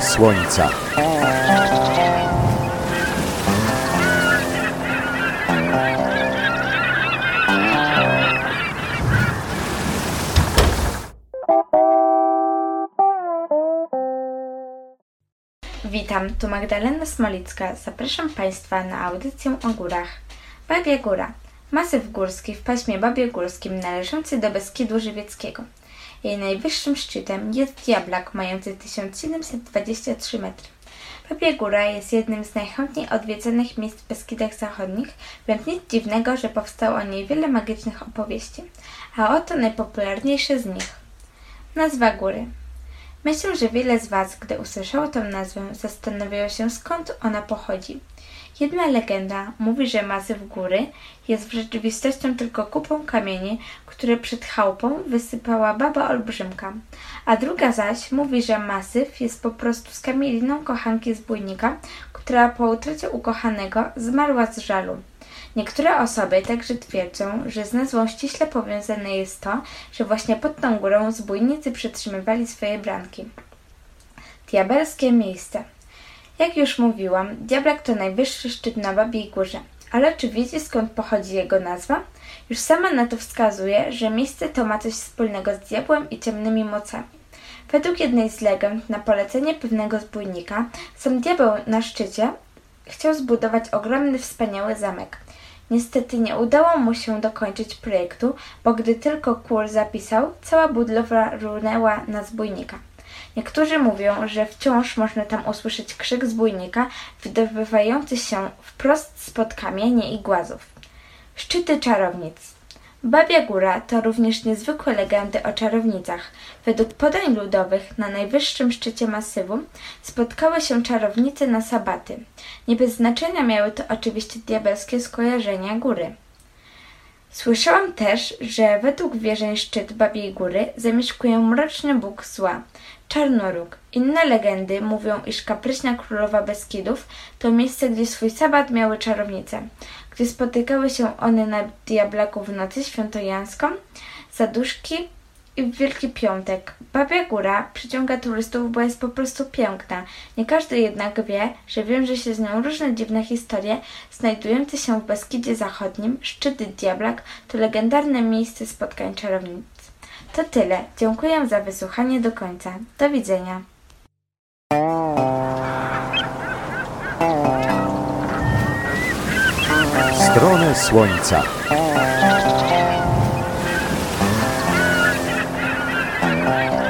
Słońca. Witam, tu Magdalena Smolicka. Zapraszam Państwa na audycję o górach. Babia Góra. Masyw górski w paśmie Babie Górskim należący do Beskidu Żywieckiego. Jej najwyższym szczytem jest Diablak mający 1723 metry. Babia Góra jest jednym z najchętniej odwiedzonych miejsc w Beskidach Zachodnich, więc nic dziwnego, że powstało o niej wiele magicznych opowieści. A oto najpopularniejsze z nich. Nazwa góry. Myślę, że wiele z Was, gdy usłyszało tę nazwę, zastanawiało się skąd ona pochodzi. Jedna legenda mówi, że masyw góry jest w rzeczywistości tylko kupą kamieni, które przed chałupą wysypała baba olbrzymka, a druga zaś mówi, że masyw jest po prostu skamieliną kochanki zbójnika, która po utracie ukochanego zmarła z żalu. Niektóre osoby także twierdzą, że z nazwą ściśle powiązane jest to, że właśnie pod tą górą zbójnicy przetrzymywali swoje branki. Diabelskie miejsce. Jak już mówiłam, Diablak to najwyższy szczyt na Babiej Górze. Ale czy wiecie skąd pochodzi jego nazwa? Już sama na to wskazuje, że miejsce to ma coś wspólnego z diabłem i ciemnymi mocami. Według jednej z legend, na polecenie pewnego zbójnika, sam diabeł na szczycie chciał zbudować ogromny, wspaniały zamek. Niestety nie udało mu się dokończyć projektu, bo gdy tylko król zapisał, cała budowla runęła na zbójnika. Niektórzy mówią, że wciąż można tam usłyszeć krzyk zbójnika wydobywający się wprost spod kamieni i głazów. Szczyty czarownic. Babia Góra to również niezwykłe legendy o czarownicach. Według podań ludowych na najwyższym szczycie masywu spotkały się czarownice na sabaty. Nie bez znaczenia miały to oczywiście diabelskie skojarzenia góry. Słyszałam też, że według wierzeń szczyt Babiej Góry zamieszkuje mroczny bóg zła, Czarnoróg. Inne legendy mówią, iż kapryśna królowa Beskidów to miejsce, gdzie swój sabat miały czarownice. Gdy spotykały się one na Diablaku w nocy świętojańską, zaduszki i w Wielki Piątek. Babia Góra przyciąga turystów, bo jest po prostu piękna. Nie każdy jednak wie, że wiąże się z nią różne dziwne historie znajdujące się w Beskidzie Zachodnim. Szczyt Diablak to legendarne miejsce spotkań czarownic. To tyle. Dziękuję za wysłuchanie do końca. Do widzenia. Stronę Słońca. Bye.